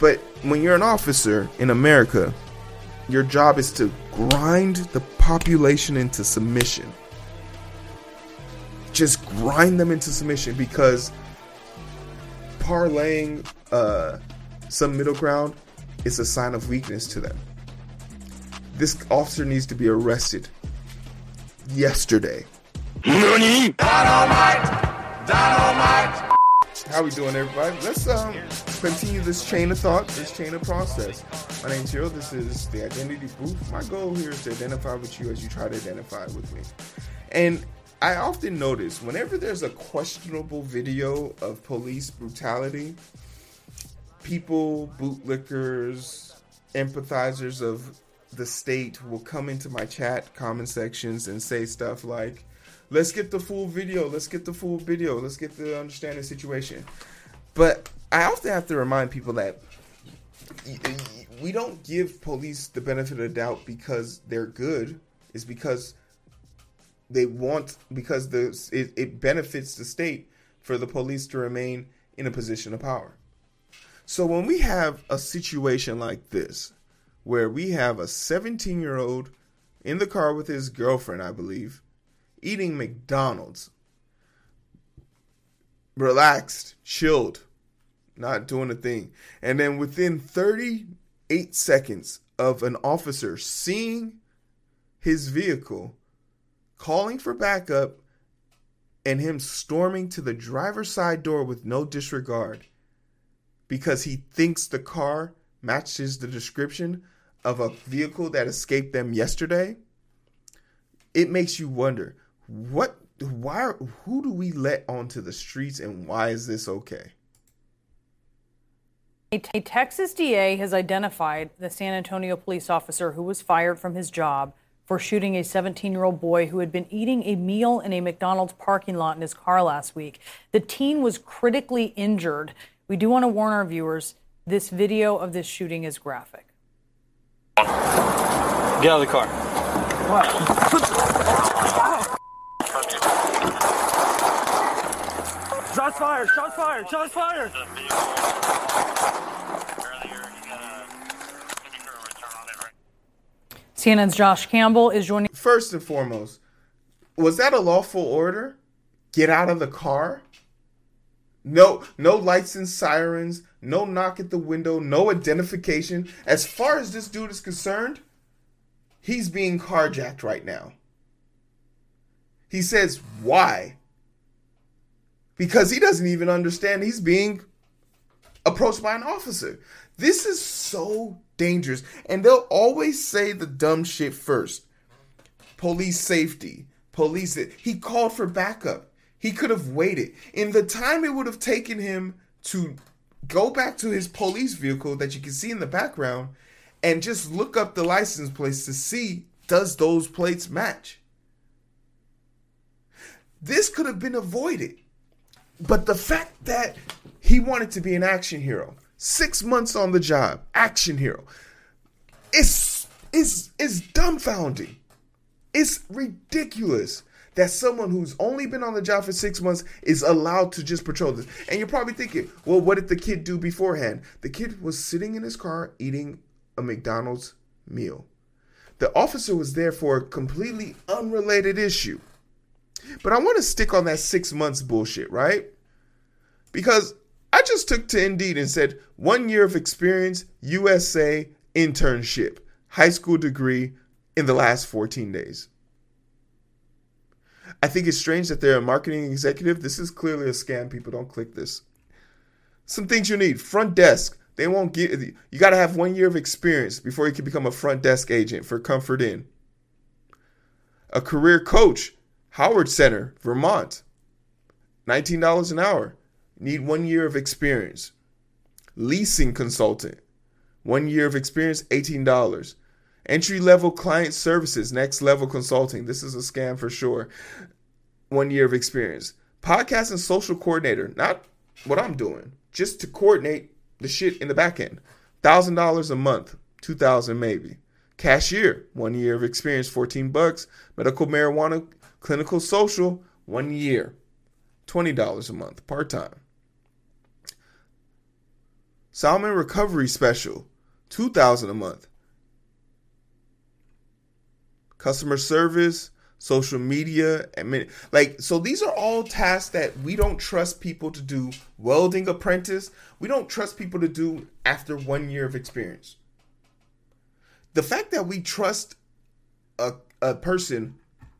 But when you're an officer in America, your job is to grind the population into submission. Just grind them into submission because parlaying uh, some middle ground is a sign of weakness to them. This officer needs to be arrested yesterday. Dynamite! Dynamite! How we doing, everybody? Let's um continue this chain of thought, this chain of process. My name's Heero. This is the Identity Booth. My goal here is to identify with you as you try to identify with me. And I often notice whenever there's a questionable video of police brutality, people, bootlickers, empathizers of the state will come into my chat comment sections and say stuff like, let's get the full video, let's get the full video, let's get the understanding situation. But I often have to remind people that we don't give police the benefit of the doubt because they're good. It's because they want because the it, it benefits the state for the police to remain in a position of power. So when we have a situation like this, where we have a 17 year old in the car with his girlfriend, I believe, eating McDonald's, relaxed, chilled, not doing a thing. And then within 38 seconds of an officer seeing his vehicle, calling for backup, and him storming to the driver's side door with no disregard because he thinks the car matches the description of a vehicle that escaped them yesterday, it makes you wonder what why who do we let onto the streets and why is this okay? A Texas DA has identified the San Antonio police officer who was fired from his job for shooting a 17 year old boy who had been eating a meal in a McDonald's parking lot in his car last week. The teen was critically injured. We do want to warn our viewers this video of this shooting is graphic. Get out of the car. Shots fired! Shots fired! Shots fired! CNN's Josh Campbell is joining. First and foremost, was that a lawful order? Get out of the car? No, no lights and sirens, no knock at the window, no identification. As far as this dude is concerned, he's being carjacked right now. He says, why? Because he doesn't even understand he's being approached by an officer. This is so dangerous. And they'll always say the dumb shit first police safety, police. He called for backup. He could have waited. In the time it would have taken him to go back to his police vehicle that you can see in the background and just look up the license plates to see does those plates match. This could have been avoided. But the fact that he wanted to be an action hero, six months on the job, action hero, it's is is dumbfounding. It's ridiculous that someone who's only been on the job for six months is allowed to just patrol this. And you're probably thinking, well, what did the kid do beforehand? The kid was sitting in his car eating a McDonald's meal. The officer was there for a completely unrelated issue. But I want to stick on that six months bullshit, right? Because I just took to Indeed and said one year of experience, USA internship, high school degree in the last 14 days. I think it's strange that they're a marketing executive. This is clearly a scam. People don't click this. Some things you need front desk. They won't get you. Got to have one year of experience before you can become a front desk agent for Comfort Inn. A career coach, Howard Center, Vermont. $19 an hour. Need one year of experience. Leasing consultant, one year of experience, $18. Entry level client services, next level consulting. This is a scam for sure. One year of experience. Podcast and social coordinator, not what I'm doing, just to coordinate the shit in the back end. Thousand dollars a month, two thousand maybe. Cashier, one year of experience, fourteen bucks. Medical marijuana, clinical social, one year, twenty dollars a month, part time. Salmon recovery special, 2000 a month. Customer service, social media, mean, like so these are all tasks that we don't trust people to do. Welding apprentice, we don't trust people to do after 1 year of experience. The fact that we trust a a person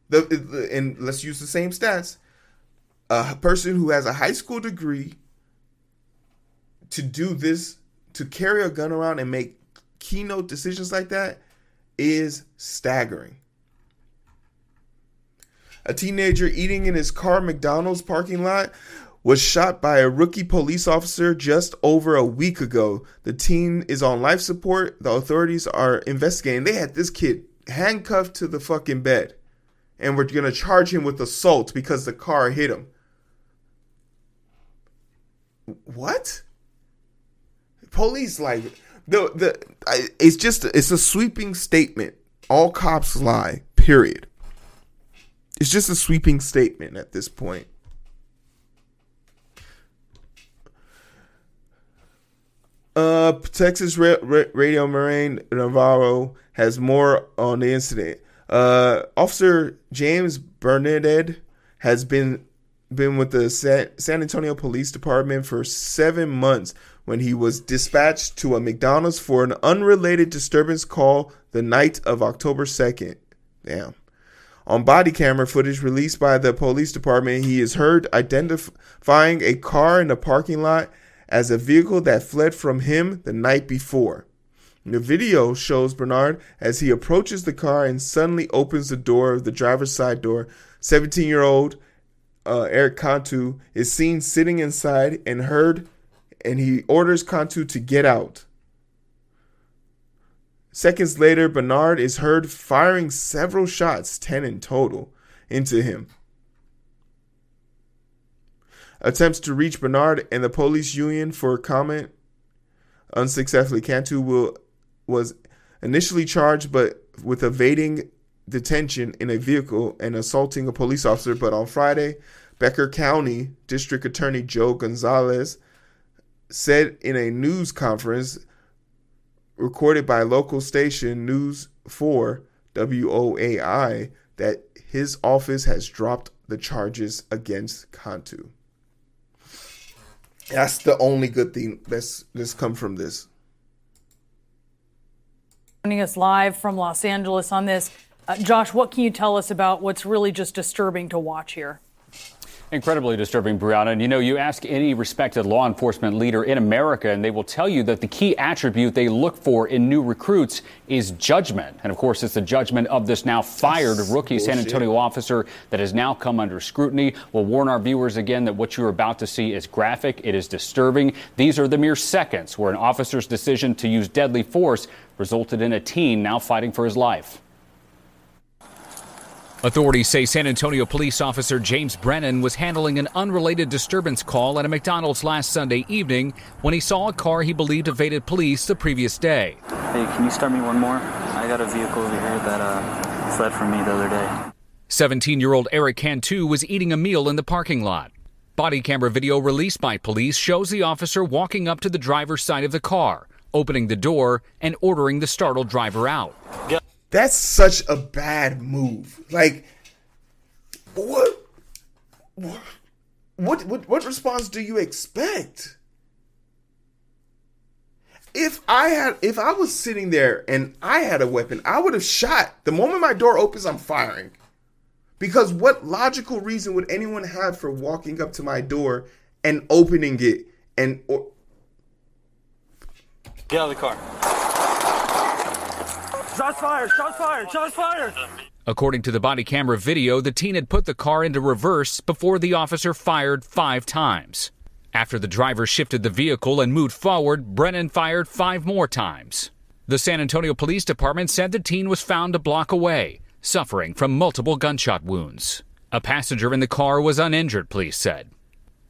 the, the and let's use the same stats a person who has a high school degree to do this to carry a gun around and make keynote decisions like that is staggering a teenager eating in his car McDonald's parking lot was shot by a rookie police officer just over a week ago. The teen is on life support. The authorities are investigating. They had this kid handcuffed to the fucking bed and we're going to charge him with assault because the car hit him. What? Police like the the I, it's just it's a sweeping statement. All cops lie. Period. It's just a sweeping statement at this point. Uh, Texas Ra- Ra- Radio Marine Navarro has more on the incident. Uh, Officer James Bernadette has been been with the San Antonio Police Department for seven months when he was dispatched to a McDonald's for an unrelated disturbance call the night of October 2nd. Damn. On body camera footage released by the police department, he is heard identifying a car in the parking lot as a vehicle that fled from him the night before. The video shows Brennand as he approaches the car and suddenly opens the door of the driver's side door. 17 year old uh, Erik Cantu is seen sitting inside and heard, and he orders Cantu to get out. Seconds later, Brennand is heard firing several shots, 10 in total, into him. Attempts to reach Brennand and the police union for comment unsuccessfully. Cantu will was initially charged but with evading detention in a vehicle and assaulting a police officer, but on Friday, Bexar County District Attorney Joe Gonzalez said in a news conference recorded by local station News 4 WOAI that his office has dropped the charges against Cantu. That's the only good thing that's that's come from this. Joining us live from Los Angeles on this. Uh, Josh, what can you tell us about what's really just disturbing to watch here? Incredibly disturbing, Brianna. And you know, you ask any respected law enforcement leader in America, and they will tell you that the key attribute they look for in new recruits is judgment. And of course, it's the judgment of this now fired rookie Bullshit. San Antonio officer that has now come under scrutiny. We'll warn our viewers again that what you're about to see is graphic, it is disturbing. These are the mere seconds where an officer's decision to use deadly force resulted in a teen now fighting for his life. Authorities say San Antonio police officer James Brennand was handling an unrelated disturbance call at a McDonald's last Sunday evening when he saw a car he believed evaded police the previous day. Hey, can you start me one more? I got a vehicle over here that uh, fled from me the other day. 17 year old Erik Cantu was eating a meal in the parking lot. Body camera video released by police shows the officer walking up to the driver's side of the car, opening the door, and ordering the startled driver out. That's such a bad move. Like, what, what, what, what response do you expect? If I had, if I was sitting there and I had a weapon, I would have shot. The moment my door opens, I'm firing. Because what logical reason would anyone have for walking up to my door and opening it and or Get out of the car. Shots fired! Shots fired! Shots fired! According to the body camera video, the teen had put the car into reverse before the officer fired five times. After the driver shifted the vehicle and moved forward, Brennand fired five more times. The San Antonio Police Department said the teen was found a block away, suffering from multiple gunshot wounds. A passenger in the car was uninjured, police said.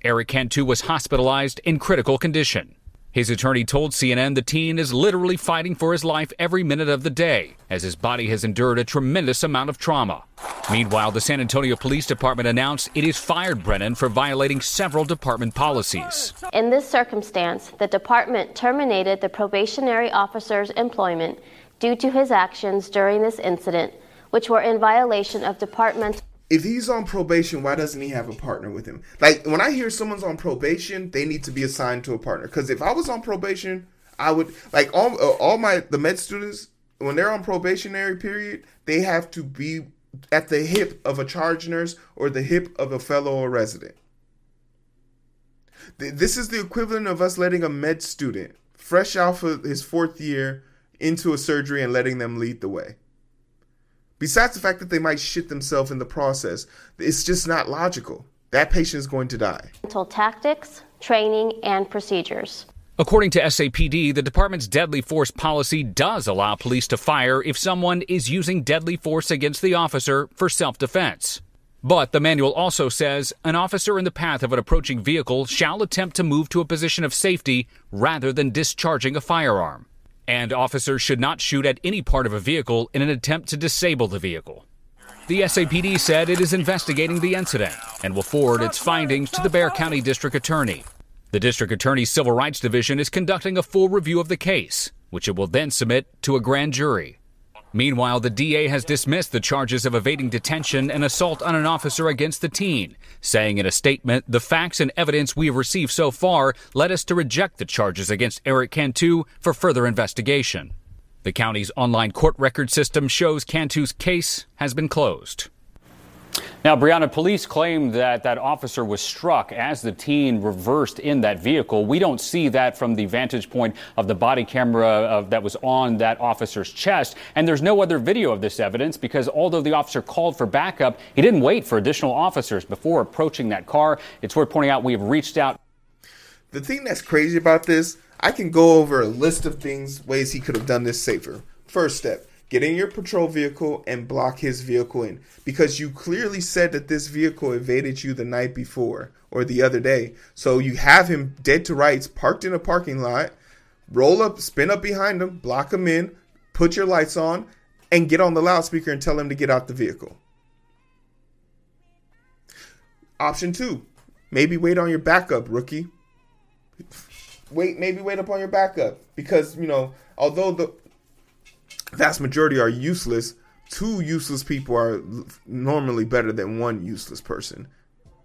Erik Cantu was hospitalized in critical condition. His attorney told CNN the teen is literally fighting for his life every minute of the day, as his body has endured a tremendous amount of trauma. Meanwhile, the San Antonio Police Department announced it has fired Brennand for violating several department policies. In this circumstance, the department terminated the probationary officer's employment due to his actions during this incident, which were in violation of department if he's on probation, why doesn't he have a partner with him? Like when I hear someone's on probation, they need to be assigned to a partner. Because if I was on probation, I would like all uh, all my the med students when they're on probationary period, they have to be at the hip of a charge nurse or the hip of a fellow resident. This is the equivalent of us letting a med student fresh out of his fourth year into a surgery and letting them lead the way. Besides the fact that they might shit themselves in the process, it's just not logical. That patient is going to die. Mental Tactics, training, and procedures. According to SAPD, the department's deadly force policy does allow police to fire if someone is using deadly force against the officer for self defense. But the manual also says an officer in the path of an approaching vehicle shall attempt to move to a position of safety rather than discharging a firearm and officers should not shoot at any part of a vehicle in an attempt to disable the vehicle. The SAPD said it is investigating the incident and will forward its findings to the Bexar County District Attorney. The District Attorney's Civil Rights Division is conducting a full review of the case, which it will then submit to a grand jury. Meanwhile, the DA has dismissed the charges of evading detention and assault on an officer against the teen, saying in a statement, The facts and evidence we have received so far led us to reject the charges against Erik Cantu for further investigation. The county's online court record system shows Cantu's case has been closed. Now, Brianna, police claim that that officer was struck as the teen reversed in that vehicle. We don't see that from the vantage point of the body camera of, that was on that officer's chest. And there's no other video of this evidence because although the officer called for backup, he didn't wait for additional officers before approaching that car. It's worth pointing out we have reached out. The thing that's crazy about this, I can go over a list of things, ways he could have done this safer. First step get in your patrol vehicle and block his vehicle in because you clearly said that this vehicle evaded you the night before or the other day. So you have him dead to rights, parked in a parking lot, roll up, spin up behind him, block him in, put your lights on, and get on the loudspeaker and tell him to get out the vehicle. Option two, maybe wait on your backup, rookie. Wait, maybe wait up on your backup because you know although the vast majority are useless. Two useless people are normally better than one useless person.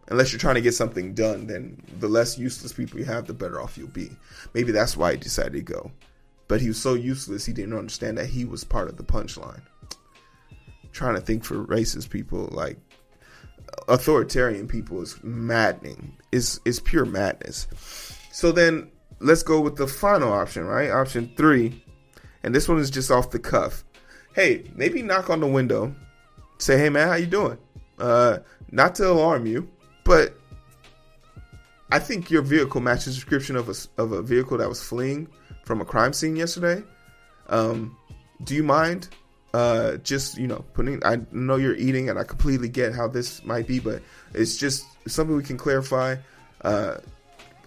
Unless you're trying to get something done, then the less useless people you have, the better off you'll be. Maybe that's why he decided to go. But he was so useless, he didn't understand that he was part of the punchline. Trying to think for racist people, like authoritarian people, is maddening. Is is pure madness. So then let's go with the final option, right? Option three and this one is just off the cuff. Hey, maybe knock on the window, say, "Hey man, how you doing?" Uh, not to alarm you, but I think your vehicle matches the description of a of a vehicle that was fleeing from a crime scene yesterday. Um, do you mind uh, just you know putting? I know you're eating, and I completely get how this might be, but it's just something we can clarify. Uh,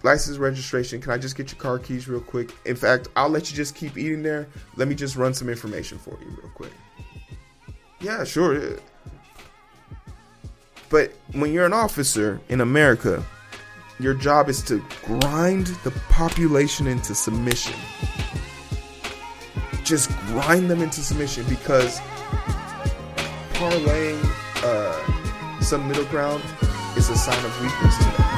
license registration. Can I just get your car keys real quick? In fact, I'll let you just keep eating there. Let me just run some information for you real quick. Yeah, sure. But when you're an officer in America, your job is to grind the population into submission. Just grind them into submission because parlaying uh, some middle ground is a sign of weakness to them.